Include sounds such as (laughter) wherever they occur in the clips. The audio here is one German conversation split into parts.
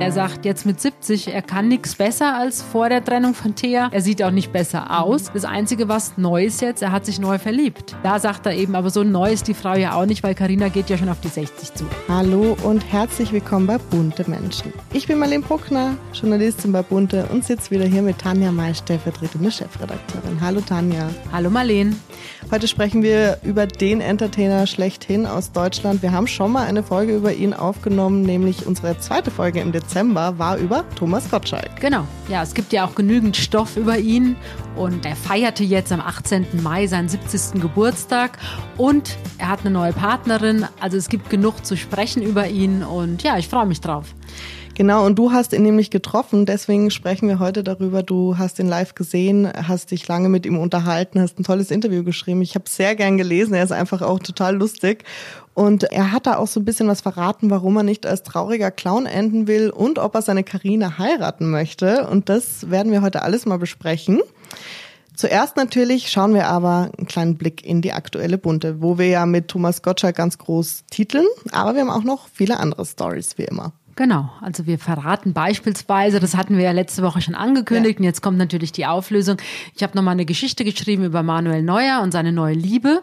Er sagt jetzt mit 70, er kann nichts besser als vor der Trennung von Thea. Er sieht auch nicht besser aus. Das Einzige, was neu ist jetzt, er hat sich neu verliebt. Da sagt er eben, aber so neu ist die Frau ja auch nicht, weil Karina geht ja schon auf die 60 zu. Hallo und herzlich willkommen bei Bunte Menschen. Ich bin Marlene Bruckner, Journalistin bei Bunte und sitze wieder hier mit Tanja May, stellvertretende Chefredakteurin. Hallo Tanja. Hallo Marlene. Heute sprechen wir über den Entertainer schlechthin aus Deutschland. Wir haben schon mal eine Folge über ihn aufgenommen, nämlich unsere zweite Folge im Dezember war über Thomas Gottschalk. Genau. Ja, es gibt ja auch genügend Stoff über ihn und er feierte jetzt am 18. Mai seinen 70. Geburtstag und er hat eine neue Partnerin. Also es gibt genug zu sprechen über ihn und ja, ich freue mich drauf. Genau, und du hast ihn nämlich getroffen, deswegen sprechen wir heute darüber. Du hast ihn live gesehen, hast dich lange mit ihm unterhalten, hast ein tolles Interview geschrieben. Ich habe sehr gern gelesen, er ist einfach auch total lustig. Und er hat da auch so ein bisschen was verraten, warum er nicht als trauriger Clown enden will und ob er seine Karine heiraten möchte. Und das werden wir heute alles mal besprechen. Zuerst natürlich schauen wir aber einen kleinen Blick in die aktuelle Bunte, wo wir ja mit Thomas Gottschalk ganz groß titeln, aber wir haben auch noch viele andere Stories wie immer. Genau, also wir verraten beispielsweise, das hatten wir ja letzte Woche schon angekündigt ja. und jetzt kommt natürlich die Auflösung. Ich habe nochmal eine Geschichte geschrieben über Manuel Neuer und seine neue Liebe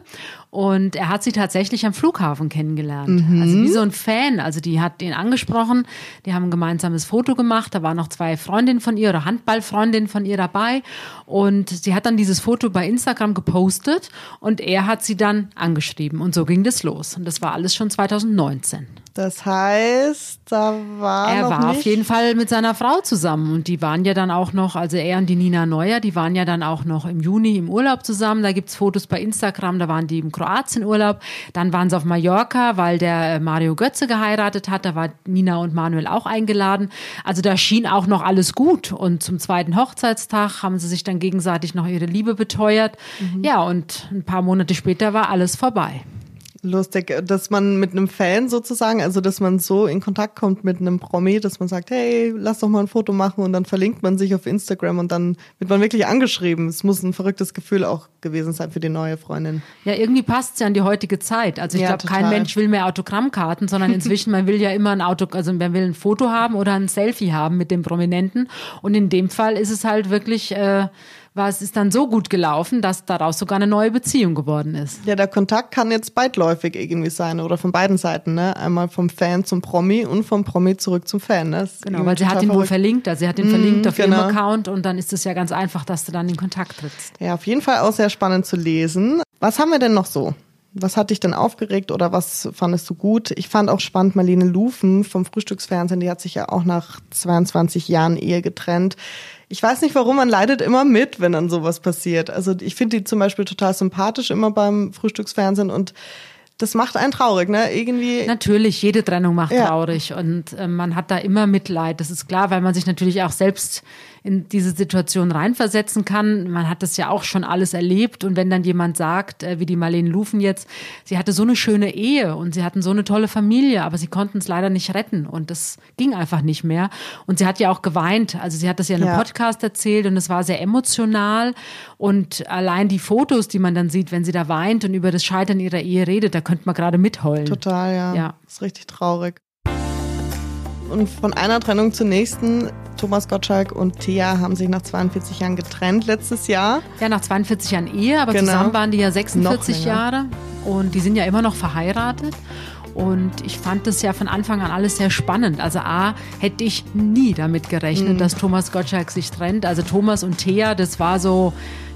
und er hat sie tatsächlich am Flughafen kennengelernt. Mhm. Also wie so ein Fan. Also die hat ihn angesprochen, die haben ein gemeinsames Foto gemacht. Da waren noch zwei Freundinnen von ihr oder Handballfreundinnen von ihr dabei. Und sie hat dann dieses Foto bei Instagram gepostet und er hat sie dann angeschrieben. Und so ging das los. Und das war alles schon 2019. Das heißt, da war er war nicht auf jeden Fall mit seiner Frau zusammen und die waren ja dann auch noch, also er und die Nina Neuer, die waren ja dann auch noch im Juni im Urlaub zusammen. Da gibt's Fotos bei Instagram, da waren die im Kroatien Urlaub. Dann waren sie auf Mallorca, weil der äh, Mario Götze geheiratet hat. Da war Nina und Manuel auch eingeladen. Also da schien auch noch alles gut. Und zum zweiten Hochzeitstag haben sie sich dann gegenseitig noch ihre Liebe beteuert. Mhm. Ja, und ein paar Monate später war alles vorbei lustig, dass man mit einem Fan sozusagen, also dass man so in Kontakt kommt mit einem Promi, dass man sagt, hey, lass doch mal ein Foto machen und dann verlinkt man sich auf Instagram und dann wird man wirklich angeschrieben. Es muss ein verrücktes Gefühl auch gewesen sein für die neue Freundin. Ja, irgendwie passt es ja an die heutige Zeit. Also ich ja, glaube, kein Mensch will mehr Autogrammkarten, sondern (laughs) inzwischen, man will ja immer ein Auto, also man will ein Foto haben oder ein Selfie haben mit dem Prominenten. Und in dem Fall ist es halt wirklich äh, war es ist dann so gut gelaufen, dass daraus sogar eine neue Beziehung geworden ist. Ja, der Kontakt kann jetzt beidläufig irgendwie sein oder von beiden Seiten, ne? Einmal vom Fan zum Promi und vom Promi zurück zum Fan. Ne? Genau, weil sie hat ihn wohl verlinkt, also sie hat ihn mm, verlinkt auf genau. ihrem Account und dann ist es ja ganz einfach, dass du dann in Kontakt trittst. Ja, auf jeden Fall auch sehr spannend zu lesen. Was haben wir denn noch so? Was hat dich denn aufgeregt oder was fandest du gut? Ich fand auch spannend, Marlene Lufen vom Frühstücksfernsehen, die hat sich ja auch nach 22 Jahren Ehe getrennt. Ich weiß nicht, warum man leidet immer mit, wenn dann sowas passiert. Also ich finde die zum Beispiel total sympathisch immer beim Frühstücksfernsehen und das macht einen traurig, ne? Irgendwie. Natürlich, jede Trennung macht ja. traurig und äh, man hat da immer Mitleid. Das ist klar, weil man sich natürlich auch selbst in diese Situation reinversetzen kann. Man hat das ja auch schon alles erlebt. Und wenn dann jemand sagt, äh, wie die Marlene Lufen jetzt, sie hatte so eine schöne Ehe und sie hatten so eine tolle Familie, aber sie konnten es leider nicht retten. Und das ging einfach nicht mehr. Und sie hat ja auch geweint. Also sie hat das ja in einem ja. Podcast erzählt und es war sehr emotional. Und allein die Fotos, die man dann sieht, wenn sie da weint und über das Scheitern ihrer Ehe redet, da könnte man gerade mitheulen. Total, ja. ja. Das ist richtig traurig. Und von einer Trennung zur nächsten. Thomas Gottschalk und Thea haben sich nach 42 Jahren getrennt letztes Jahr. Ja, nach 42 Jahren Ehe, aber genau. zusammen waren die ja 46 Jahre. Und die sind ja immer noch verheiratet. Und ich fand das ja von Anfang an alles sehr spannend. Also A, hätte ich nie damit gerechnet, mhm. dass Thomas Gottschalk sich trennt. Also Thomas und Thea, das war so,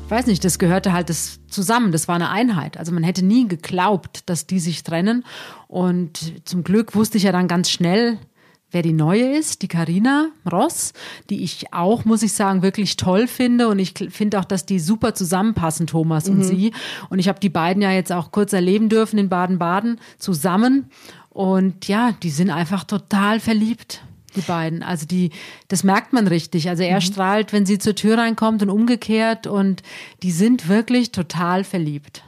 ich weiß nicht, das gehörte halt das zusammen. Das war eine Einheit. Also man hätte nie geglaubt, dass die sich trennen. Und zum Glück wusste ich ja dann ganz schnell, wer die neue ist, die Karina Ross, die ich auch, muss ich sagen, wirklich toll finde. Und ich finde auch, dass die super zusammenpassen, Thomas mhm. und sie. Und ich habe die beiden ja jetzt auch kurz erleben dürfen in Baden-Baden zusammen. Und ja, die sind einfach total verliebt. Die beiden. Also die, das merkt man richtig. Also er mhm. strahlt, wenn sie zur Tür reinkommt und umgekehrt und die sind wirklich total verliebt.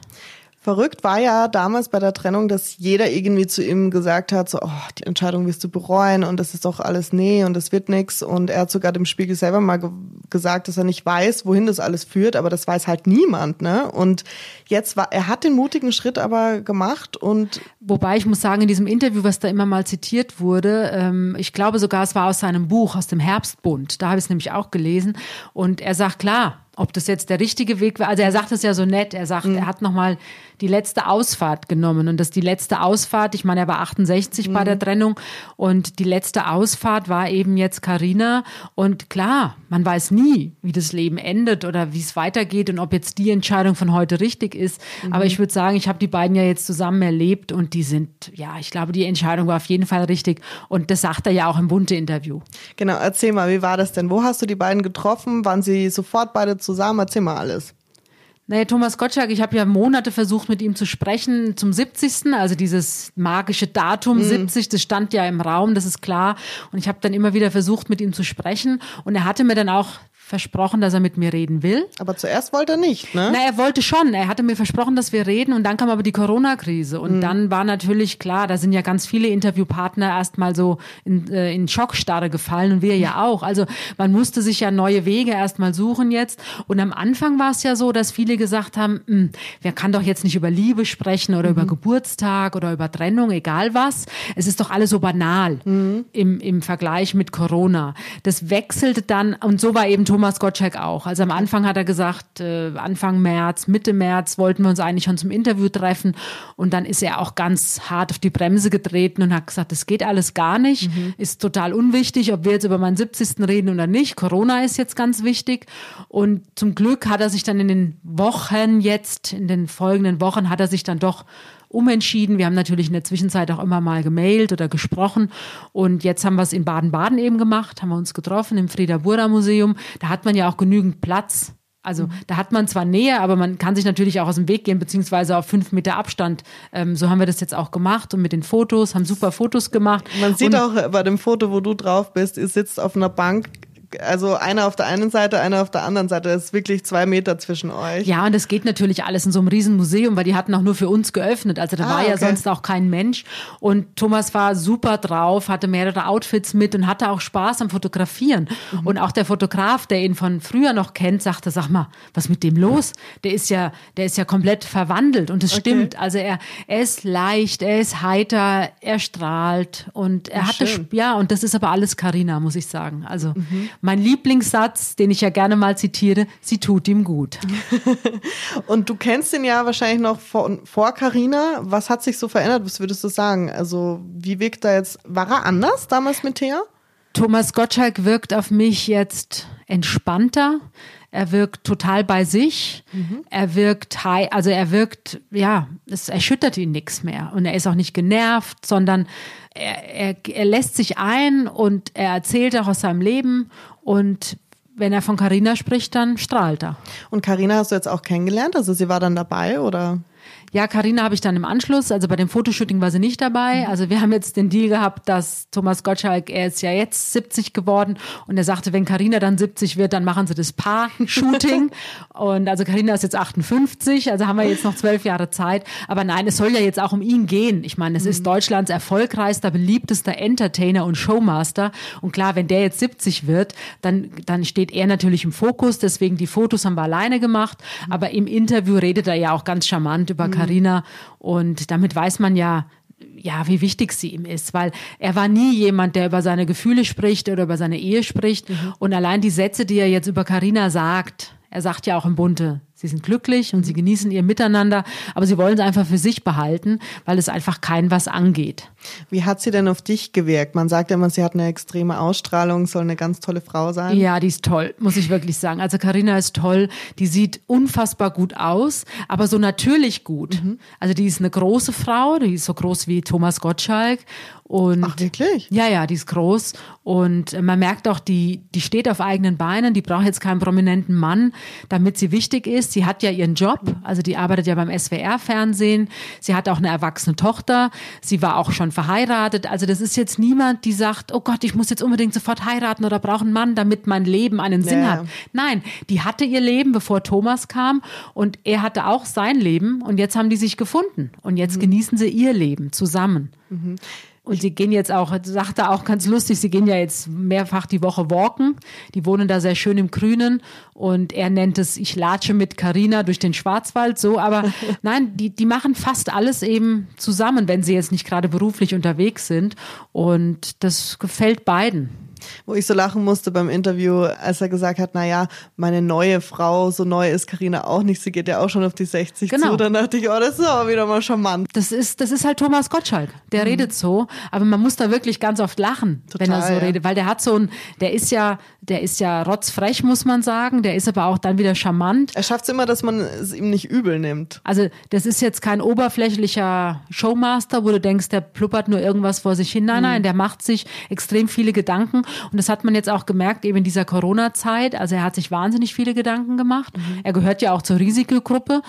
Verrückt war ja damals bei der Trennung, dass jeder irgendwie zu ihm gesagt hat, so, oh, die Entscheidung wirst du bereuen und das ist doch alles nee und das wird nix. Und er hat sogar dem Spiegel selber mal ge gesagt, dass er nicht weiß, wohin das alles führt, aber das weiß halt niemand, ne? Und jetzt war, er hat den mutigen Schritt aber gemacht und. Wobei ich muss sagen, in diesem Interview, was da immer mal zitiert wurde, ähm, ich glaube sogar, es war aus seinem Buch, aus dem Herbstbund, da habe ich es nämlich auch gelesen. Und er sagt, klar, ob das jetzt der richtige Weg war. Also er sagt es ja so nett. Er sagt, mhm. er hat nochmal die letzte Ausfahrt genommen. Und das die letzte Ausfahrt, ich meine, er war 68 mhm. bei der mhm. Trennung und die letzte Ausfahrt war eben jetzt Karina. Und klar, man weiß nie, wie das Leben endet oder wie es weitergeht und ob jetzt die Entscheidung von heute richtig ist. Mhm. Aber ich würde sagen, ich habe die beiden ja jetzt zusammen erlebt und die sind, ja, ich glaube, die Entscheidung war auf jeden Fall richtig. Und das sagt er ja auch im Bunte-Interview. Genau, erzähl mal, wie war das denn? Wo hast du die beiden getroffen? Waren sie sofort beide zusammen? Erzähl mal alles. Naja, Thomas Gottschalk, ich habe ja Monate versucht, mit ihm zu sprechen zum 70. Also dieses magische Datum mhm. 70, das stand ja im Raum, das ist klar. Und ich habe dann immer wieder versucht, mit ihm zu sprechen. Und er hatte mir dann auch versprochen, dass er mit mir reden will. Aber zuerst wollte er nicht, ne? Na, er wollte schon. Er hatte mir versprochen, dass wir reden und dann kam aber die Corona-Krise. Und mhm. dann war natürlich klar, da sind ja ganz viele Interviewpartner erstmal so in, äh, in Schockstarre gefallen und wir ja auch. Also man musste sich ja neue Wege erstmal suchen jetzt. Und am Anfang war es ja so, dass viele gesagt haben, hm, wer kann doch jetzt nicht über Liebe sprechen oder mhm. über Geburtstag oder über Trennung, egal was. Es ist doch alles so banal mhm. im, im Vergleich mit Corona. Das wechselte dann und so war eben Thomas Thomas Gottschalk auch. Also am Anfang hat er gesagt, äh, Anfang März, Mitte März wollten wir uns eigentlich schon zum Interview treffen. Und dann ist er auch ganz hart auf die Bremse getreten und hat gesagt, das geht alles gar nicht, mhm. ist total unwichtig, ob wir jetzt über meinen 70. reden oder nicht. Corona ist jetzt ganz wichtig. Und zum Glück hat er sich dann in den Wochen jetzt, in den folgenden Wochen, hat er sich dann doch umentschieden. Wir haben natürlich in der Zwischenzeit auch immer mal gemailt oder gesprochen. Und jetzt haben wir es in Baden-Baden eben gemacht, haben wir uns getroffen im Frieda Burda Museum. Da hat man ja auch genügend Platz. Also da hat man zwar Nähe, aber man kann sich natürlich auch aus dem Weg gehen, beziehungsweise auf fünf Meter Abstand. Ähm, so haben wir das jetzt auch gemacht und mit den Fotos, haben super Fotos gemacht. Man sieht und auch bei dem Foto, wo du drauf bist, ihr sitzt auf einer Bank also einer auf der einen Seite, einer auf der anderen Seite. Es ist wirklich zwei Meter zwischen euch. Ja, und das geht natürlich alles in so einem Riesenmuseum, weil die hatten auch nur für uns geöffnet. Also da ah, war ja okay. sonst auch kein Mensch. Und Thomas war super drauf, hatte mehrere Outfits mit und hatte auch Spaß am Fotografieren. Mhm. Und auch der Fotograf, der ihn von früher noch kennt, sagte, sag mal, was mit dem los? Der ist ja, der ist ja komplett verwandelt. Und es okay. stimmt. Also er, er ist leicht, er ist heiter, er strahlt und er hatte, schön. ja, und das ist aber alles Karina, muss ich sagen. Also mhm mein Lieblingssatz, den ich ja gerne mal zitiere, sie tut ihm gut. (laughs) Und du kennst ihn ja wahrscheinlich noch vor Carina. Was hat sich so verändert? Was würdest du sagen? Also, wie wirkt er jetzt? War er anders damals mit Thea? Thomas Gottschalk wirkt auf mich jetzt entspannter. Er wirkt total bei sich. Mhm. Er wirkt high, also er wirkt, ja, es erschüttert ihn nichts mehr. Und er ist auch nicht genervt, sondern er, er, er lässt sich ein und er erzählt auch aus seinem Leben und wenn er von Carina spricht, dann strahlt er. Und Carina hast du jetzt auch kennengelernt? Also sie war dann dabei oder? Ja, Karina habe ich dann im Anschluss, also bei dem Fotoshooting war sie nicht dabei. Mhm. Also wir haben jetzt den Deal gehabt, dass Thomas Gottschalk, er ist ja jetzt 70 geworden und er sagte, wenn Karina dann 70 wird, dann machen sie das Paar-Shooting. (laughs) und also Karina ist jetzt 58, also haben wir jetzt noch zwölf Jahre Zeit. Aber nein, es soll ja jetzt auch um ihn gehen. Ich meine, es mhm. ist Deutschlands erfolgreichster, beliebtester Entertainer und Showmaster. Und klar, wenn der jetzt 70 wird, dann, dann steht er natürlich im Fokus. Deswegen die Fotos haben wir alleine gemacht. Mhm. Aber im Interview redet er ja auch ganz charmant über mhm. Carina. Und damit weiß man ja, ja, wie wichtig sie ihm ist, weil er war nie jemand, der über seine Gefühle spricht oder über seine Ehe spricht. Mhm. Und allein die Sätze, die er jetzt über Carina sagt, er sagt ja auch im Bunte, Sie sind glücklich und sie genießen ihr Miteinander, aber sie wollen es einfach für sich behalten, weil es einfach kein was angeht. Wie hat sie denn auf dich gewirkt? Man sagt ja immer, sie hat eine extreme Ausstrahlung, soll eine ganz tolle Frau sein. Ja, die ist toll, muss ich wirklich sagen. Also Karina ist toll, die sieht unfassbar gut aus, aber so natürlich gut. Mhm. Also die ist eine große Frau, die ist so groß wie Thomas Gottschalk und Ach, wirklich? Ja, ja, die ist groß. Und man merkt auch, die, die steht auf eigenen Beinen, die braucht jetzt keinen prominenten Mann, damit sie wichtig ist ist. Sie hat ja ihren Job, also die arbeitet ja beim SWR-Fernsehen. Sie hat auch eine erwachsene Tochter. Sie war auch schon verheiratet. Also das ist jetzt niemand, die sagt, oh Gott, ich muss jetzt unbedingt sofort heiraten oder brauche einen Mann, damit mein Leben einen Sinn ja. hat. Nein, die hatte ihr Leben, bevor Thomas kam und er hatte auch sein Leben und jetzt haben die sich gefunden und jetzt mhm. genießen sie ihr Leben zusammen. Mhm. Und sie gehen jetzt auch, sagte auch ganz lustig, sie gehen ja jetzt mehrfach die Woche walken. Die wohnen da sehr schön im Grünen. Und er nennt es, ich latsche mit Karina durch den Schwarzwald, so. Aber (laughs) nein, die, die machen fast alles eben zusammen, wenn sie jetzt nicht gerade beruflich unterwegs sind. Und das gefällt beiden wo ich so lachen musste beim Interview, als er gesagt hat, na ja, meine neue Frau, so neu ist Karina auch nicht, sie geht ja auch schon auf die 60 genau. zu. Dann dachte ich, oh, das ist aber wieder mal charmant. Das ist, das ist halt Thomas Gottschalk. Der mhm. redet so, aber man muss da wirklich ganz oft lachen, Total, wenn er so ja. redet, weil der hat so ein, der ist ja, der ist ja rotzfrech, muss man sagen, der ist aber auch dann wieder charmant. Er schafft es immer, dass man es ihm nicht übel nimmt. Also, das ist jetzt kein oberflächlicher Showmaster, wo du denkst, der pluppert nur irgendwas vor sich hin. Nein, mhm. nein, der macht sich extrem viele Gedanken und das hat man jetzt auch gemerkt, eben in dieser Corona-Zeit. Also er hat sich wahnsinnig viele Gedanken gemacht. Mhm. Er gehört ja auch zur Risikogruppe.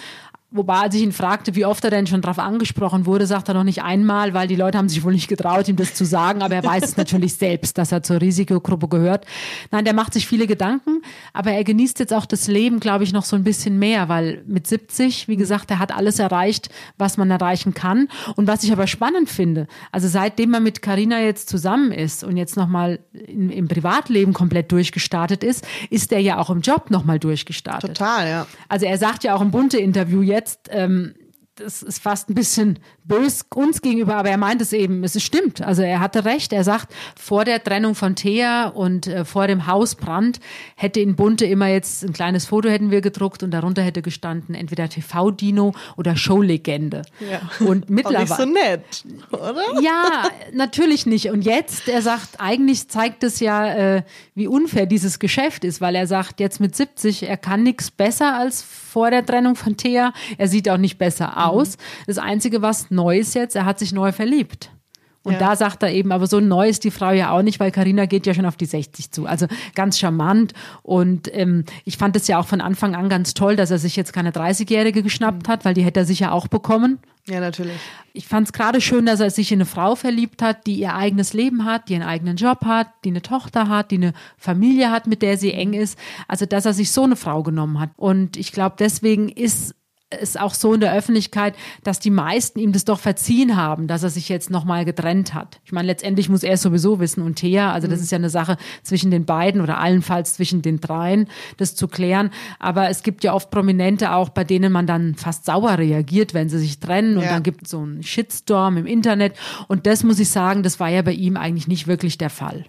Wobei, als ich ihn fragte, wie oft er denn schon darauf angesprochen wurde, sagt er noch nicht einmal, weil die Leute haben sich wohl nicht getraut, ihm das zu sagen. Aber er weiß es natürlich selbst, dass er zur Risikogruppe gehört. Nein, der macht sich viele Gedanken, aber er genießt jetzt auch das Leben, glaube ich, noch so ein bisschen mehr, weil mit 70, wie gesagt, er hat alles erreicht, was man erreichen kann. Und was ich aber spannend finde, also seitdem er mit Carina jetzt zusammen ist und jetzt nochmal im Privatleben komplett durchgestartet ist, ist er ja auch im Job nochmal durchgestartet. Total, ja. Also er sagt ja auch im bunte Interview jetzt, jetzt, ähm, das ist fast ein bisschen bös uns gegenüber, aber er meint es eben, es stimmt. Also er hatte recht. Er sagt, vor der Trennung von Thea und äh, vor dem Hausbrand hätte in Bunte immer jetzt ein kleines Foto hätten wir gedruckt und darunter hätte gestanden entweder TV-Dino oder Showlegende. Ja. Und mittlerweile. Auch nicht so nett, oder? Ja, natürlich nicht. Und jetzt, er sagt, eigentlich zeigt es ja, äh, wie unfair dieses Geschäft ist, weil er sagt, jetzt mit 70, er kann nichts besser als vor der Trennung von Thea. Er sieht auch nicht besser aus. Mhm. Das Einzige, was Neues jetzt, er hat sich neu verliebt. Und ja. da sagt er eben, aber so neu ist die Frau ja auch nicht, weil Karina geht ja schon auf die 60 zu. Also ganz charmant. Und ähm, ich fand es ja auch von Anfang an ganz toll, dass er sich jetzt keine 30-Jährige geschnappt hat, weil die hätte er sicher auch bekommen. Ja, natürlich. Ich fand es gerade schön, dass er sich in eine Frau verliebt hat, die ihr eigenes Leben hat, die einen eigenen Job hat, die eine Tochter hat, die eine Familie hat, mit der sie eng ist. Also, dass er sich so eine Frau genommen hat. Und ich glaube, deswegen ist ist auch so in der Öffentlichkeit, dass die meisten ihm das doch verziehen haben, dass er sich jetzt nochmal getrennt hat. Ich meine, letztendlich muss er es sowieso wissen und Thea, also das mhm. ist ja eine Sache zwischen den beiden oder allenfalls zwischen den dreien, das zu klären. Aber es gibt ja oft Prominente auch, bei denen man dann fast sauer reagiert, wenn sie sich trennen und ja. dann gibt es so einen Shitstorm im Internet. Und das muss ich sagen, das war ja bei ihm eigentlich nicht wirklich der Fall.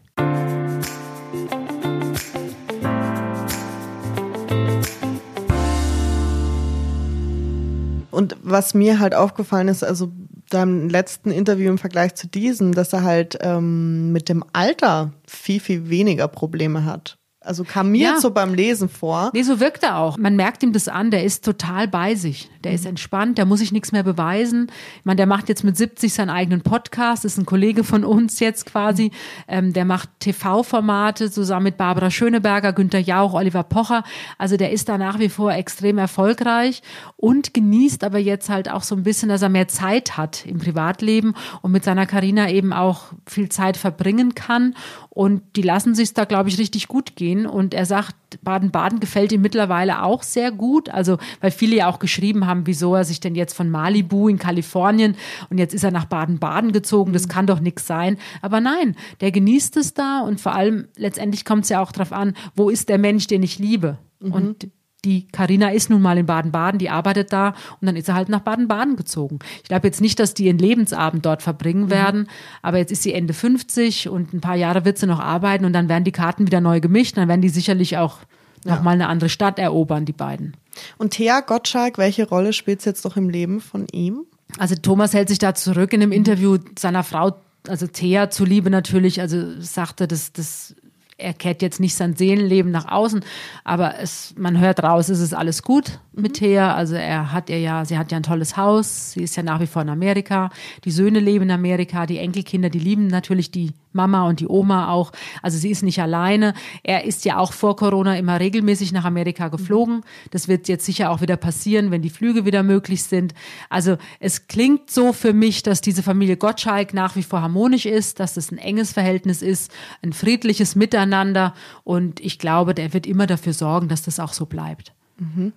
Und was mir halt aufgefallen ist, also deinem letzten Interview im Vergleich zu diesem, dass er halt ähm, mit dem Alter viel, viel weniger Probleme hat. Also kam mir ja. so beim Lesen vor. Nee, so wirkt er auch. Man merkt ihm das an, der ist total bei sich. Der mhm. ist entspannt, der muss sich nichts mehr beweisen. Ich meine, der macht jetzt mit 70 seinen eigenen Podcast, ist ein Kollege von uns jetzt quasi. Ähm, der macht TV-Formate zusammen mit Barbara Schöneberger, Günter Jauch, Oliver Pocher. Also der ist da nach wie vor extrem erfolgreich und genießt aber jetzt halt auch so ein bisschen, dass er mehr Zeit hat im Privatleben und mit seiner Karina eben auch viel Zeit verbringen kann. Und die lassen sich da, glaube ich, richtig gut gehen. Und er sagt, Baden-Baden gefällt ihm mittlerweile auch sehr gut. Also, weil viele ja auch geschrieben haben, wieso er sich denn jetzt von Malibu in Kalifornien und jetzt ist er nach Baden-Baden gezogen. Das kann doch nichts sein. Aber nein, der genießt es da und vor allem letztendlich kommt es ja auch darauf an, wo ist der Mensch, den ich liebe? Mhm. Und die Karina ist nun mal in Baden-Baden, die arbeitet da und dann ist er halt nach Baden-Baden gezogen. Ich glaube jetzt nicht, dass die ihren Lebensabend dort verbringen mhm. werden, aber jetzt ist sie Ende 50 und ein paar Jahre wird sie noch arbeiten und dann werden die Karten wieder neu gemischt, dann werden die sicherlich auch ja. nochmal eine andere Stadt erobern, die beiden. Und Thea Gottschalk, welche Rolle spielt es jetzt noch im Leben von ihm? Also Thomas hält sich da zurück in dem Interview seiner Frau also Thea zuliebe natürlich, also sagte, das, das er kehrt jetzt nicht sein Seelenleben nach außen, aber es, man hört raus, es ist alles gut mit mhm. Thea. Also er hat ihr ja, sie hat ja ein tolles Haus, sie ist ja nach wie vor in Amerika, die Söhne leben in Amerika, die Enkelkinder, die lieben natürlich die Mama und die Oma auch. Also sie ist nicht alleine. Er ist ja auch vor Corona immer regelmäßig nach Amerika geflogen. Das wird jetzt sicher auch wieder passieren, wenn die Flüge wieder möglich sind. Also es klingt so für mich, dass diese Familie Gottschalk nach wie vor harmonisch ist, dass es ein enges Verhältnis ist, ein friedliches Miteinander. Und ich glaube, der wird immer dafür sorgen, dass das auch so bleibt. Mhm.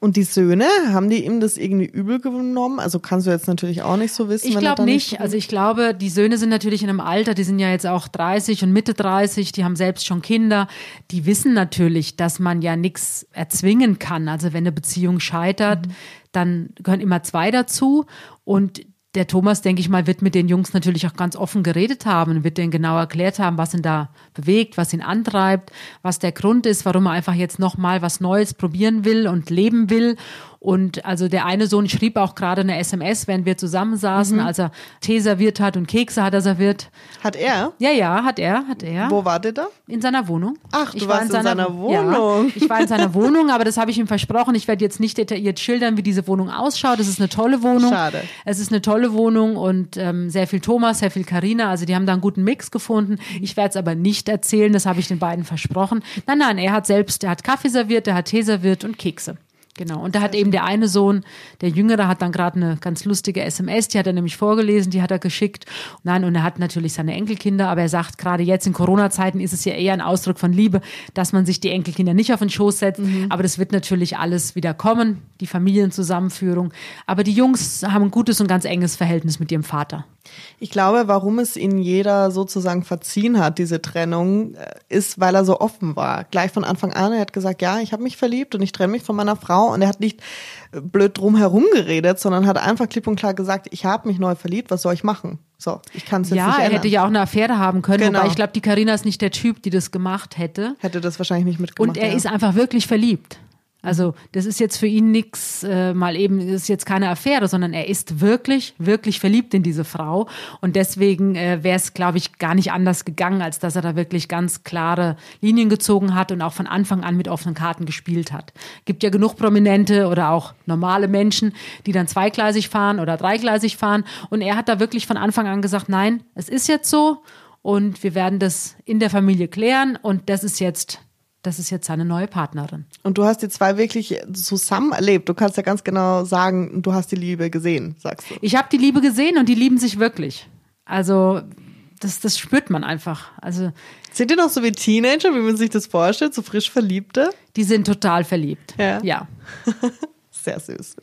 Und die Söhne, haben die ihm das irgendwie übel genommen? Also kannst du jetzt natürlich auch nicht so wissen. Ich glaube nicht. nicht. Also ich glaube, die Söhne sind natürlich in einem Alter, die sind ja jetzt auch 30 und Mitte 30, die haben selbst schon Kinder. Die wissen natürlich, dass man ja nichts erzwingen kann. Also wenn eine Beziehung scheitert, mhm. dann gehören immer zwei dazu. Und der Thomas, denke ich mal, wird mit den Jungs natürlich auch ganz offen geredet haben wird denen genau erklärt haben, was ihn da bewegt, was ihn antreibt, was der Grund ist, warum er einfach jetzt nochmal was Neues probieren will und leben will und also der eine Sohn schrieb auch gerade eine SMS, während wir zusammensaßen, mhm. als er Tee serviert hat und Kekse hat er serviert. Hat er? Ja, ja, hat er, hat er. Wo war der da? In seiner Wohnung. Ach, du ich warst war in, seiner, seiner Wohnung. Ja, ich war in seiner Wohnung, aber das habe ich ihm versprochen. Ich werde jetzt nicht detailliert schildern, wie diese Wohnung ausschaut. Es ist eine tolle Wohnung. Schade. Es ist eine tolle Wohnung und ähm, sehr viel Thomas, sehr viel Karina. Also die haben da einen guten Mix gefunden. Ich werde es aber nicht erzählen, das habe ich den beiden versprochen. Nein, nein, er hat selbst, er hat Kaffee serviert, er hat Tee serviert und Kekse. Genau. Und da hat eben der eine Sohn, der Jüngere, hat dann gerade eine ganz lustige SMS, die hat er nämlich vorgelesen, die hat er geschickt. Nein, und er hat natürlich seine Enkelkinder, aber er sagt, gerade jetzt in Corona-Zeiten ist es ja eher ein Ausdruck von Liebe, dass man sich die Enkelkinder nicht auf den Schoß setzt. Mhm. Aber das wird natürlich alles wieder kommen, die Familienzusammenführung. Aber die Jungs haben ein gutes und ganz enges Verhältnis mit ihrem Vater. Ich glaube, warum es ihn jeder sozusagen verziehen hat, diese Trennung, äh, ist, weil er so offen war. Gleich von Anfang an, er hat gesagt, ja, ich habe mich verliebt und ich trenne mich von meiner Frau. Und er hat nicht äh, blöd drum herum geredet, sondern hat einfach klipp und klar gesagt, ich habe mich neu verliebt, was soll ich machen? So, ich kann es jetzt ja, nicht ändern. Ja, er hätte ja auch eine Affäre haben können, genau. aber ich glaube, die Karina ist nicht der Typ, die das gemacht hätte. Hätte das wahrscheinlich nicht mitgemacht. Und er ja. ist einfach wirklich verliebt. Also das ist jetzt für ihn nichts, äh, mal eben, das ist jetzt keine Affäre, sondern er ist wirklich, wirklich verliebt in diese Frau. Und deswegen äh, wäre es, glaube ich, gar nicht anders gegangen, als dass er da wirklich ganz klare Linien gezogen hat und auch von Anfang an mit offenen Karten gespielt hat. Gibt ja genug Prominente oder auch normale Menschen, die dann zweigleisig fahren oder dreigleisig fahren. Und er hat da wirklich von Anfang an gesagt, nein, es ist jetzt so und wir werden das in der Familie klären und das ist jetzt das ist jetzt seine neue Partnerin. Und du hast die zwei wirklich zusammen erlebt. Du kannst ja ganz genau sagen, du hast die Liebe gesehen, sagst du. Ich habe die Liebe gesehen und die lieben sich wirklich. Also das, das spürt man einfach. Also sind die noch so wie Teenager, wie man sich das vorstellt, so frisch Verliebte? Die sind total verliebt. Ja. ja. (laughs) Sehr süß.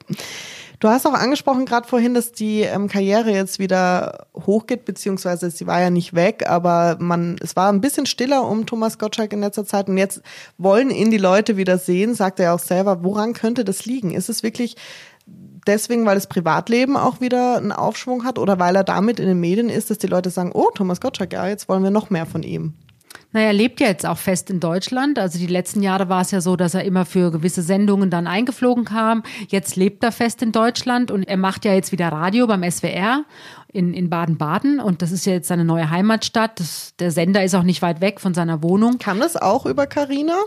Du hast auch angesprochen gerade vorhin, dass die ähm, Karriere jetzt wieder hochgeht, beziehungsweise sie war ja nicht weg, aber man, es war ein bisschen stiller um Thomas Gottschalk in letzter Zeit und jetzt wollen ihn die Leute wieder sehen, sagt er auch selber. Woran könnte das liegen? Ist es wirklich deswegen, weil das Privatleben auch wieder einen Aufschwung hat oder weil er damit in den Medien ist, dass die Leute sagen, oh, Thomas Gottschalk, ja, jetzt wollen wir noch mehr von ihm? Naja, er lebt ja jetzt auch fest in Deutschland. Also die letzten Jahre war es ja so, dass er immer für gewisse Sendungen dann eingeflogen kam. Jetzt lebt er fest in Deutschland und er macht ja jetzt wieder Radio beim SWR in, in Baden-Baden und das ist ja jetzt seine neue Heimatstadt. Das, der Sender ist auch nicht weit weg von seiner Wohnung. Kam das auch über Carina?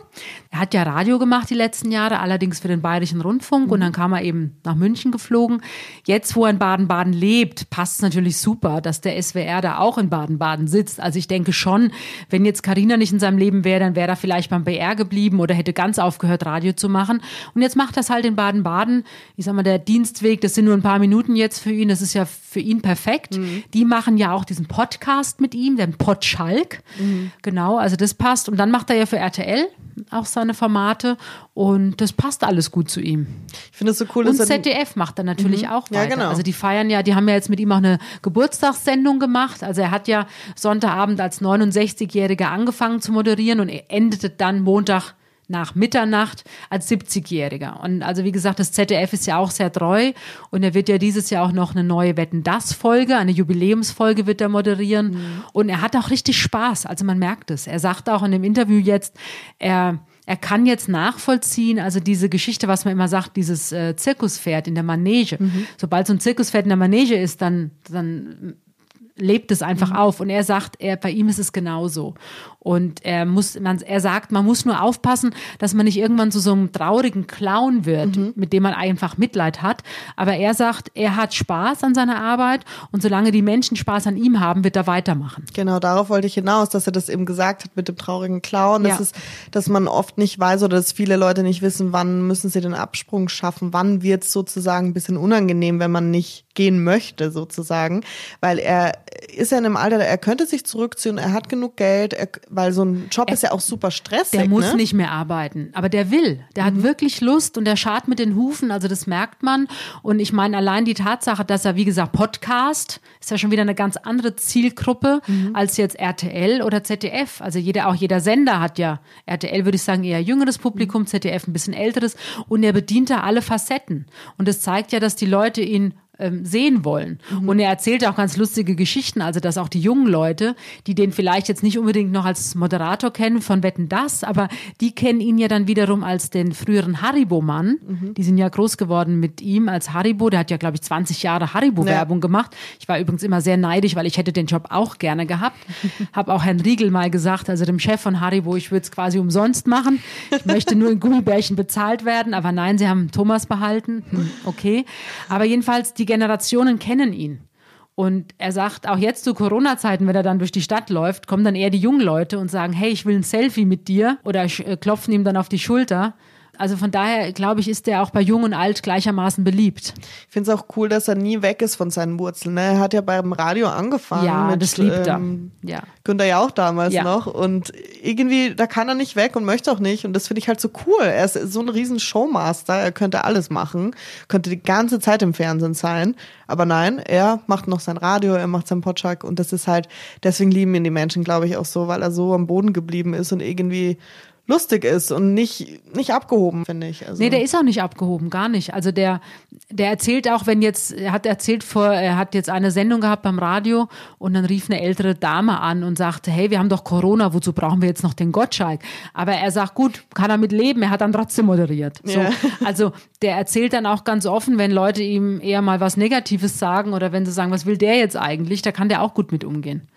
Er hat ja Radio gemacht die letzten Jahre, allerdings für den Bayerischen Rundfunk mhm. und dann kam er eben nach München geflogen. Jetzt, wo er in Baden-Baden lebt, passt es natürlich super, dass der SWR da auch in Baden-Baden sitzt. Also ich denke schon, wenn jetzt Carina nicht in seinem Leben wäre, dann wäre er vielleicht beim BR geblieben oder hätte ganz aufgehört, Radio zu machen. Und jetzt macht das halt in Baden-Baden. Ich sag mal, der Dienstweg, das sind nur ein paar Minuten jetzt für ihn. Das ist ja für ihn perfekt. Mhm. Die machen ja auch diesen Podcast mit ihm, den Podschalk. Mhm. Genau, also das passt. Und dann macht er ja für RTL auch seine Formate und das passt alles gut zu ihm. Ich finde es so cool. Und ZDF macht er natürlich mhm. auch weiter. Ja, genau. Also die feiern ja, die haben ja jetzt mit ihm auch eine Geburtstagssendung gemacht. Also er hat ja Sonntagabend als 69-Jähriger angefangen zu moderieren und er endete dann Montag nach Mitternacht als 70-Jähriger. Und also wie gesagt, das ZDF ist ja auch sehr treu und er wird ja dieses Jahr auch noch eine neue Wetten das Folge, eine Jubiläumsfolge wird er moderieren mhm. und er hat auch richtig Spaß, also man merkt es. Er sagt auch in dem Interview jetzt, er er kann jetzt nachvollziehen, also diese Geschichte, was man immer sagt, dieses äh, Zirkuspferd in der Manege. Mhm. Sobald so ein Zirkuspferd in der Manege ist, dann, dann lebt es einfach mhm. auf. Und er sagt, er, bei ihm ist es genauso. Und er muss, man, er sagt, man muss nur aufpassen, dass man nicht irgendwann zu so einem traurigen Clown wird, mhm. mit dem man einfach Mitleid hat. Aber er sagt, er hat Spaß an seiner Arbeit und solange die Menschen Spaß an ihm haben, wird er weitermachen. Genau, darauf wollte ich hinaus, dass er das eben gesagt hat mit dem traurigen Clown. Das ja. ist, dass man oft nicht weiß oder dass viele Leute nicht wissen, wann müssen sie den Absprung schaffen, wann wird es sozusagen ein bisschen unangenehm, wenn man nicht gehen möchte, sozusagen. Weil er ist ja in einem Alter, er könnte sich zurückziehen, er hat genug Geld, er, weil so ein Job er, ist ja auch super stressig. Der muss ne? nicht mehr arbeiten, aber der will. Der mhm. hat wirklich Lust und der schart mit den Hufen, also das merkt man. Und ich meine, allein die Tatsache, dass er, wie gesagt, Podcast, ist ja schon wieder eine ganz andere Zielgruppe mhm. als jetzt RTL oder ZDF. Also jeder, auch jeder Sender hat ja, RTL würde ich sagen, eher jüngeres Publikum, ZDF ein bisschen älteres und er bedient da alle Facetten. Und das zeigt ja, dass die Leute ihn ähm, sehen wollen. Mhm. Und er erzählt auch ganz lustige Geschichten, also dass auch die jungen Leute, die den vielleicht jetzt nicht unbedingt noch als Moderator kennen von Wetten das, aber die kennen ihn ja dann wiederum als den früheren Haribo-Mann. Mhm. Die sind ja groß geworden mit ihm als Haribo. Der hat ja, glaube ich, 20 Jahre Haribo-Werbung ja. gemacht. Ich war übrigens immer sehr neidisch, weil ich hätte den Job auch gerne gehabt. (laughs) Habe auch Herrn Riegel mal gesagt, also dem Chef von Haribo, ich würde es quasi umsonst machen. Ich möchte nur in Gummibärchen bezahlt werden, aber nein, sie haben Thomas behalten. Hm, okay. Aber jedenfalls, die Generationen kennen ihn. Und er sagt, auch jetzt zu Corona-Zeiten, wenn er dann durch die Stadt läuft, kommen dann eher die jungen Leute und sagen, hey, ich will ein Selfie mit dir oder äh, klopfen ihm dann auf die Schulter. Also von daher, glaube ich, ist der auch bei Jung und Alt gleichermaßen beliebt. Ich finde es auch cool, dass er nie weg ist von seinen Wurzeln. Ne? Er hat ja beim Radio angefangen. Ja, mit, das liebt er. Ähm, ja. Günther ja auch damals ja. noch. Und irgendwie, da kann er nicht weg und möchte auch nicht. Und das finde ich halt so cool. Er ist so ein riesen Showmaster. Er könnte alles machen. Könnte die ganze Zeit im Fernsehen sein. Aber nein, er macht noch sein Radio, er macht seinen Potschak. Und das ist halt, deswegen lieben ihn die Menschen, glaube ich, auch so, weil er so am Boden geblieben ist und irgendwie lustig ist und nicht, nicht abgehoben, finde ich. Also. Nee, der ist auch nicht abgehoben, gar nicht. Also der, der erzählt auch, wenn jetzt, er hat erzählt vor, er hat jetzt eine Sendung gehabt beim Radio und dann rief eine ältere Dame an und sagte, hey, wir haben doch Corona, wozu brauchen wir jetzt noch den Gottschalk? Aber er sagt, gut, kann er mit leben, er hat dann trotzdem moderiert. So, ja. (laughs) Also der erzählt dann auch ganz offen, wenn Leute ihm eher mal was Negatives sagen oder wenn sie sagen, was will der jetzt eigentlich, da kann der auch gut mit umgehen.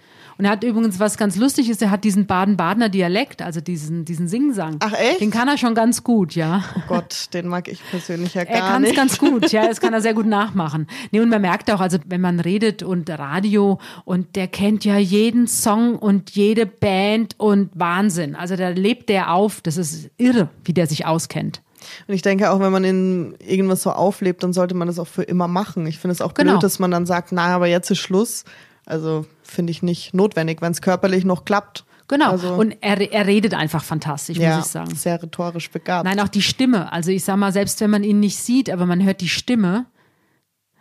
Und er hat übrigens was ganz Lustiges, er hat diesen Baden-Badener Dialekt, also diesen, diesen Singsang. Ach echt? Den kann er schon ganz gut, ja. Oh Gott, den mag ich persönlich ja (laughs) gar er nicht. Er kann es ganz gut, ja, das kann er sehr gut (laughs) nachmachen. Nee, und man merkt auch, also wenn man redet und Radio und der kennt ja jeden Song und jede Band und Wahnsinn. Also da lebt der auf, das ist irre, wie der sich auskennt. Und ich denke auch, wenn man in irgendwas so auflebt, dann sollte man das auch für immer machen. Ich finde es auch genau. blöd, dass man dann sagt, na, aber jetzt ist Schluss. Also finde ich nicht notwendig, wenn es körperlich noch klappt. Genau. Also, und er, er redet einfach fantastisch, ja, muss ich sagen. Sehr rhetorisch begabt. Nein, auch die Stimme. Also ich sag mal, selbst wenn man ihn nicht sieht, aber man hört die Stimme.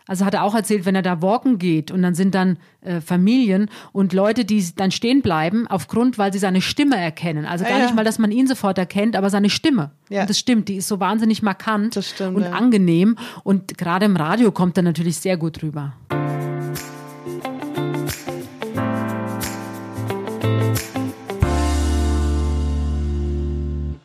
Also hat er auch erzählt, wenn er da walken geht und dann sind dann äh, Familien und Leute, die dann stehen bleiben, aufgrund, weil sie seine Stimme erkennen. Also gar ja, nicht mal, dass man ihn sofort erkennt, aber seine Stimme. Ja. Und das stimmt, die ist so wahnsinnig markant stimmt, und ja. angenehm. Und gerade im Radio kommt er natürlich sehr gut rüber.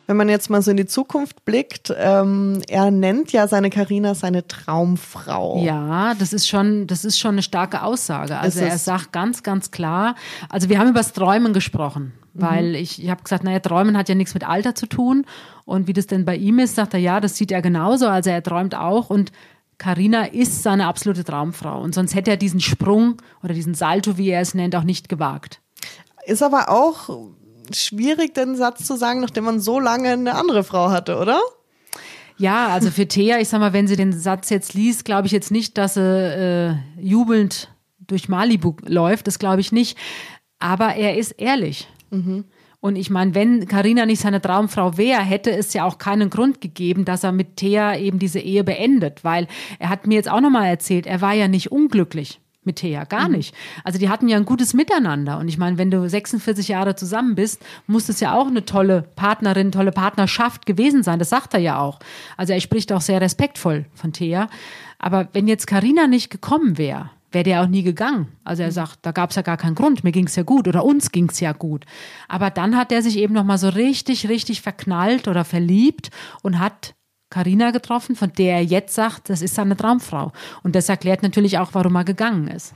Wenn man jetzt mal so in die Zukunft blickt, ähm, er nennt ja seine Karina seine Traumfrau. Ja, das ist schon, das ist schon eine starke Aussage. Also er sagt ganz, ganz klar, also wir haben über das Träumen gesprochen, mhm. weil ich, ich habe gesagt, naja, Träumen hat ja nichts mit Alter zu tun. Und wie das denn bei ihm ist, sagt er, ja, das sieht er genauso. Also er träumt auch und Carina ist seine absolute Traumfrau. Und sonst hätte er diesen Sprung oder diesen Salto, wie er es nennt, auch nicht gewagt. Ist aber auch schwierig, den Satz zu sagen, nachdem man so lange eine andere Frau hatte, oder? Ja, also für Thea, ich sag mal, wenn sie den Satz jetzt liest, glaube ich jetzt nicht, dass sie äh, jubelnd durch Malibu läuft. Das glaube ich nicht. Aber er ist ehrlich. Mhm. Und ich meine, wenn Karina nicht seine Traumfrau wäre, hätte es ja auch keinen Grund gegeben, dass er mit Thea eben diese Ehe beendet, weil er hat mir jetzt auch nochmal erzählt, er war ja nicht unglücklich mit Thea, gar mhm. nicht. Also die hatten ja ein gutes Miteinander. Und ich meine, wenn du 46 Jahre zusammen bist, muss es ja auch eine tolle Partnerin, tolle Partnerschaft gewesen sein. Das sagt er ja auch. Also er spricht auch sehr respektvoll von Thea. Aber wenn jetzt Karina nicht gekommen wäre, wäre der auch nie gegangen. Also er mhm. sagt, da gab es ja gar keinen Grund, mir ging es ja gut oder uns ging es ja gut. Aber dann hat er sich eben nochmal so richtig, richtig verknallt oder verliebt und hat Karina getroffen, von der er jetzt sagt, das ist seine Traumfrau. Und das erklärt natürlich auch, warum er gegangen ist.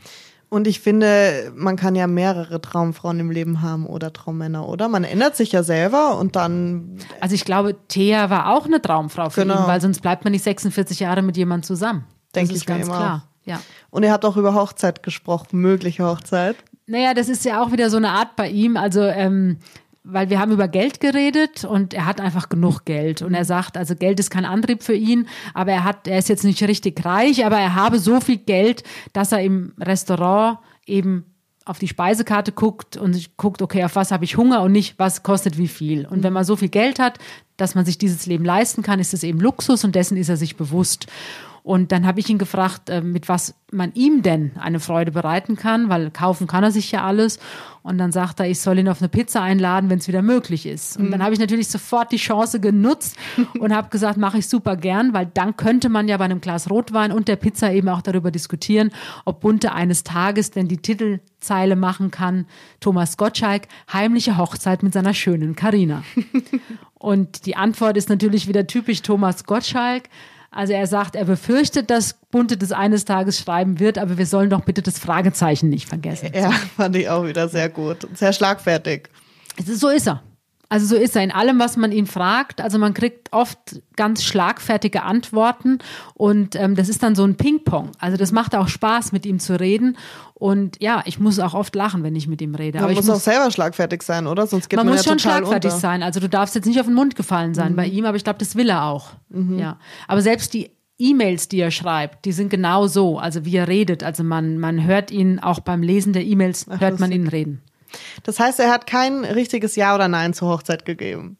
Und ich finde, man kann ja mehrere Traumfrauen im Leben haben oder Traummänner, oder? Man ändert sich ja selber und dann. Also ich glaube, Thea war auch eine Traumfrau für genau. ihn, weil sonst bleibt man nicht 46 Jahre mit jemandem zusammen. Denke ich ganz klar. Ja. Und ihr habt auch über Hochzeit gesprochen, mögliche Hochzeit. Naja, das ist ja auch wieder so eine Art bei ihm. Also ähm, weil wir haben über Geld geredet und er hat einfach genug Geld und er sagt, also Geld ist kein Antrieb für ihn, aber er hat, er ist jetzt nicht richtig reich, aber er habe so viel Geld, dass er im Restaurant eben auf die Speisekarte guckt und guckt, okay, auf was habe ich Hunger und nicht, was kostet wie viel. Und wenn man so viel Geld hat, dass man sich dieses Leben leisten kann, ist es eben Luxus und dessen ist er sich bewusst. Und dann habe ich ihn gefragt, äh, mit was man ihm denn eine Freude bereiten kann, weil kaufen kann er sich ja alles. Und dann sagt er, ich soll ihn auf eine Pizza einladen, wenn es wieder möglich ist. Und mhm. dann habe ich natürlich sofort die Chance genutzt (laughs) und habe gesagt, mache ich super gern, weil dann könnte man ja bei einem Glas Rotwein und der Pizza eben auch darüber diskutieren, ob Bunte eines Tages denn die Titelzeile machen kann, Thomas Gottschalk, heimliche Hochzeit mit seiner schönen Karina. (laughs) und die Antwort ist natürlich wieder typisch Thomas Gottschalk. Also er sagt, er befürchtet, dass Bunte das eines Tages schreiben wird, aber wir sollen doch bitte das Fragezeichen nicht vergessen. Ja, fand ich auch wieder sehr gut. Sehr schlagfertig. So ist er. Also so ist er in allem, was man ihn fragt. Also man kriegt oft ganz schlagfertige Antworten und ähm, das ist dann so ein Ping-Pong. Also das macht auch Spaß, mit ihm zu reden. Und ja, ich muss auch oft lachen, wenn ich mit ihm rede. Man Aber muss, muss auch selber schlagfertig sein, oder? Sonst geht man, man muss ja schon schlagfertig unter. sein. Also du darfst jetzt nicht auf den Mund gefallen sein mhm. bei ihm, aber ich glaube, das will er auch. Mhm. Ja. Aber selbst die E-Mails, die er schreibt, die sind genau so, also wie er redet. Also man, man hört ihn auch beim Lesen der E-Mails, hört man ihn reden. Das heißt, er hat kein richtiges Ja oder Nein zur Hochzeit gegeben.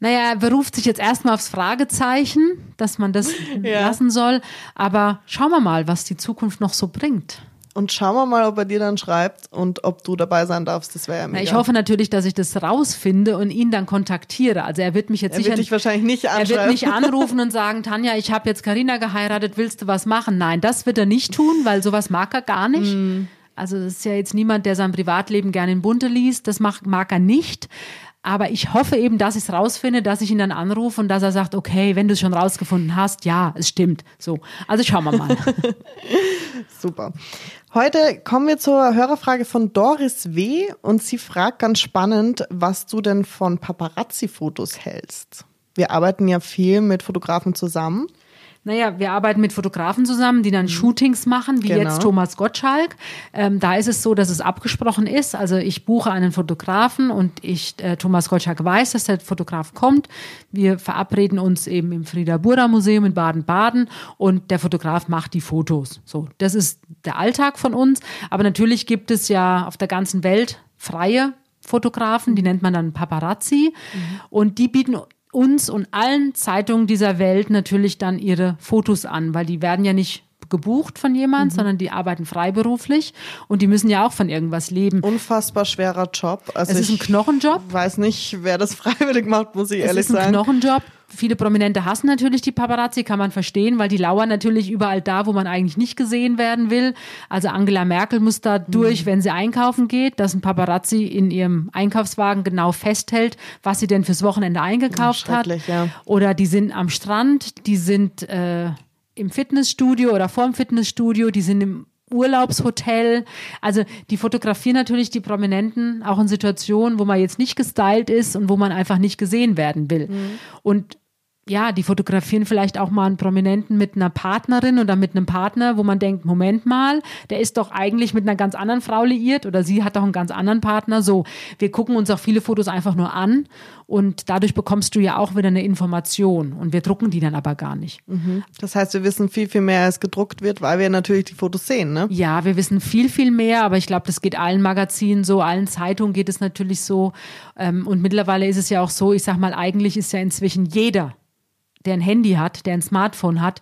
Naja, er beruft sich jetzt erstmal aufs Fragezeichen, dass man das (laughs) ja. lassen soll. Aber schauen wir mal, was die Zukunft noch so bringt. Und schauen wir mal, ob er dir dann schreibt und ob du dabei sein darfst. Das wäre ja mega. Ich hoffe natürlich, dass ich das rausfinde und ihn dann kontaktiere. Also er wird mich jetzt er sicher wird dich wahrscheinlich nicht anschreiben. Er wird mich anrufen und sagen, Tanja, ich habe jetzt Karina geheiratet, willst du was machen? Nein, das wird er nicht tun, weil sowas mag er gar nicht. Mm. Also das ist ja jetzt niemand, der sein Privatleben gerne in Bunte liest. Das mag, mag er nicht. Aber ich hoffe eben, dass ich es rausfinde, dass ich ihn dann anrufe und dass er sagt, okay, wenn du es schon rausgefunden hast, ja, es stimmt. So. Also schauen wir mal. (laughs) Super. Heute kommen wir zur Hörerfrage von Doris W. und sie fragt ganz spannend, was du denn von Paparazzi-Fotos hältst. Wir arbeiten ja viel mit Fotografen zusammen. Naja, wir arbeiten mit Fotografen zusammen, die dann mhm. Shootings machen, wie genau. jetzt Thomas Gottschalk. Ähm, da ist es so, dass es abgesprochen ist. Also ich buche einen Fotografen und ich, äh, Thomas Gottschalk weiß, dass der Fotograf kommt. Wir verabreden uns eben im Frieda Burda Museum in Baden-Baden und der Fotograf macht die Fotos. So, das ist der Alltag von uns. Aber natürlich gibt es ja auf der ganzen Welt freie Fotografen, die nennt man dann Paparazzi. Mhm. Und die bieten uns und allen Zeitungen dieser Welt natürlich dann ihre Fotos an, weil die werden ja nicht gebucht von jemand, mhm. sondern die arbeiten freiberuflich und die müssen ja auch von irgendwas leben. Unfassbar schwerer Job. Also es ist ein Knochenjob. Weiß nicht, wer das (laughs) freiwillig macht, muss ich es ehrlich sagen. Es ist ein Knochenjob. Viele Prominente hassen natürlich die Paparazzi, kann man verstehen, weil die lauern natürlich überall da, wo man eigentlich nicht gesehen werden will. Also Angela Merkel muss da durch, mhm. wenn sie einkaufen geht, dass ein Paparazzi in ihrem Einkaufswagen genau festhält, was sie denn fürs Wochenende eingekauft hat. Ja. Oder die sind am Strand, die sind äh, im Fitnessstudio oder vorm Fitnessstudio, die sind im Urlaubshotel. Also die fotografieren natürlich die Prominenten auch in Situationen, wo man jetzt nicht gestylt ist und wo man einfach nicht gesehen werden will. Mhm. Und ja, die fotografieren vielleicht auch mal einen Prominenten mit einer Partnerin oder mit einem Partner, wo man denkt, Moment mal, der ist doch eigentlich mit einer ganz anderen Frau liiert oder sie hat doch einen ganz anderen Partner. So, wir gucken uns auch viele Fotos einfach nur an und dadurch bekommst du ja auch wieder eine Information und wir drucken die dann aber gar nicht. Mhm. Das heißt, wir wissen viel, viel mehr, als gedruckt wird, weil wir natürlich die Fotos sehen, ne? Ja, wir wissen viel, viel mehr, aber ich glaube, das geht allen Magazinen so, allen Zeitungen geht es natürlich so. Ähm, und mittlerweile ist es ja auch so, ich sag mal, eigentlich ist ja inzwischen jeder der ein Handy hat, der ein Smartphone hat,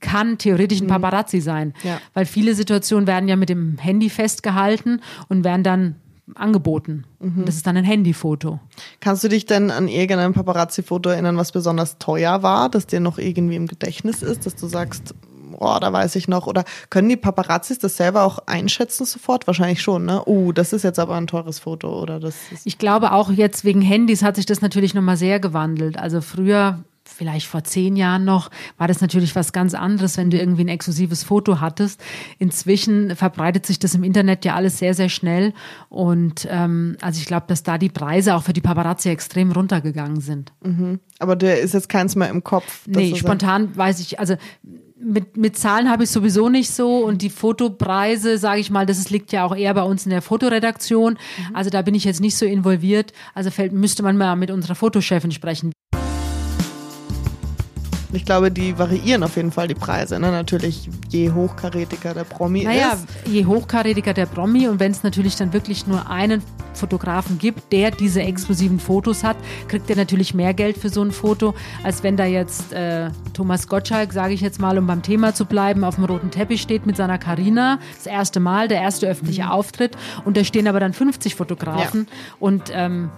kann theoretisch ein mhm. Paparazzi sein. Ja. Weil viele Situationen werden ja mit dem Handy festgehalten und werden dann angeboten. Mhm. Das ist dann ein Handyfoto. Kannst du dich denn an irgendein Paparazzi-Foto erinnern, was besonders teuer war, das dir noch irgendwie im Gedächtnis ist, dass du sagst, oh, da weiß ich noch. Oder können die Paparazzis das selber auch einschätzen sofort? Wahrscheinlich schon, ne? Oh, das ist jetzt aber ein teures Foto oder das Ich glaube auch jetzt wegen Handys hat sich das natürlich nochmal sehr gewandelt. Also früher vielleicht vor zehn Jahren noch, war das natürlich was ganz anderes, wenn du irgendwie ein exklusives Foto hattest. Inzwischen verbreitet sich das im Internet ja alles sehr, sehr schnell. Und ähm, also ich glaube, dass da die Preise auch für die Paparazzi extrem runtergegangen sind. Mhm. Aber der ist jetzt keins mehr im Kopf. Nee, spontan weiß ich, also mit, mit Zahlen habe ich sowieso nicht so und die Fotopreise, sage ich mal, das ist, liegt ja auch eher bei uns in der Fotoredaktion. Mhm. Also da bin ich jetzt nicht so involviert. Also fällt, müsste man mal mit unserer Fotochefin sprechen. Ich glaube, die variieren auf jeden Fall die Preise. Ne? Natürlich, je hochkarätiger der Promi naja, ist. Naja, je hochkarätiger der Promi und wenn es natürlich dann wirklich nur einen Fotografen gibt, der diese exklusiven Fotos hat, kriegt er natürlich mehr Geld für so ein Foto, als wenn da jetzt äh, Thomas Gottschalk, sage ich jetzt mal, um beim Thema zu bleiben, auf dem roten Teppich steht mit seiner Karina. Das erste Mal, der erste öffentliche mhm. Auftritt. Und da stehen aber dann 50 Fotografen ja. und ähm,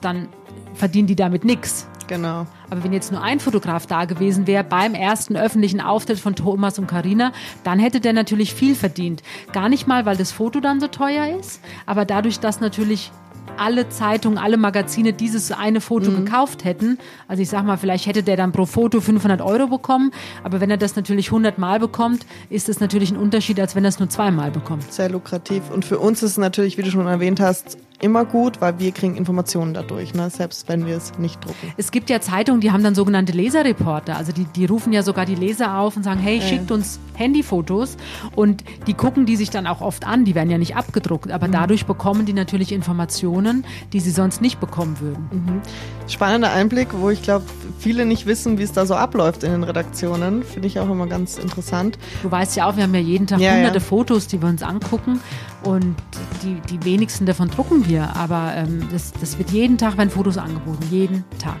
dann verdienen die damit nichts. Genau. Aber wenn jetzt nur ein Fotograf da gewesen wäre beim ersten öffentlichen Auftritt von Thomas und Karina, dann hätte der natürlich viel verdient. Gar nicht mal, weil das Foto dann so teuer ist, aber dadurch, dass natürlich alle Zeitungen, alle Magazine dieses eine Foto mhm. gekauft hätten. Also ich sag mal, vielleicht hätte der dann pro Foto 500 Euro bekommen, aber wenn er das natürlich 100 Mal bekommt, ist das natürlich ein Unterschied, als wenn er es nur zweimal bekommt. Sehr lukrativ. Und für uns ist es natürlich, wie du schon erwähnt hast, immer gut, weil wir kriegen Informationen dadurch, ne? selbst wenn wir es nicht drucken. Es gibt ja Zeitungen, die haben dann sogenannte Leserreporter. Also die, die rufen ja sogar die Leser auf und sagen, hey, schickt uns Handyfotos. Und die gucken die sich dann auch oft an. Die werden ja nicht abgedruckt, aber mhm. dadurch bekommen die natürlich Informationen, die sie sonst nicht bekommen würden. Mhm. Spannender Einblick, wo ich glaube, viele nicht wissen, wie es da so abläuft in den Redaktionen. Finde ich auch immer ganz interessant. Du weißt ja auch, wir haben ja jeden Tag ja, hunderte ja. Fotos, die wir uns angucken. Und die, die wenigsten davon drucken wir. Aber ähm, das, das wird jeden Tag, werden Fotos angeboten. Jeden Tag.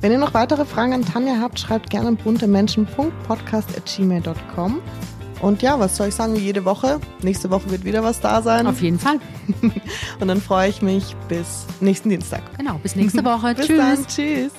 Wenn ihr noch weitere Fragen an Tanja habt, schreibt gerne buntemenschen.podcast.gmail.com. Und ja, was soll ich sagen, jede Woche. Nächste Woche wird wieder was da sein. Auf jeden Fall. (laughs) Und dann freue ich mich bis nächsten Dienstag. Genau, bis nächste Woche. (laughs) bis Tschüss. Dann. Tschüss.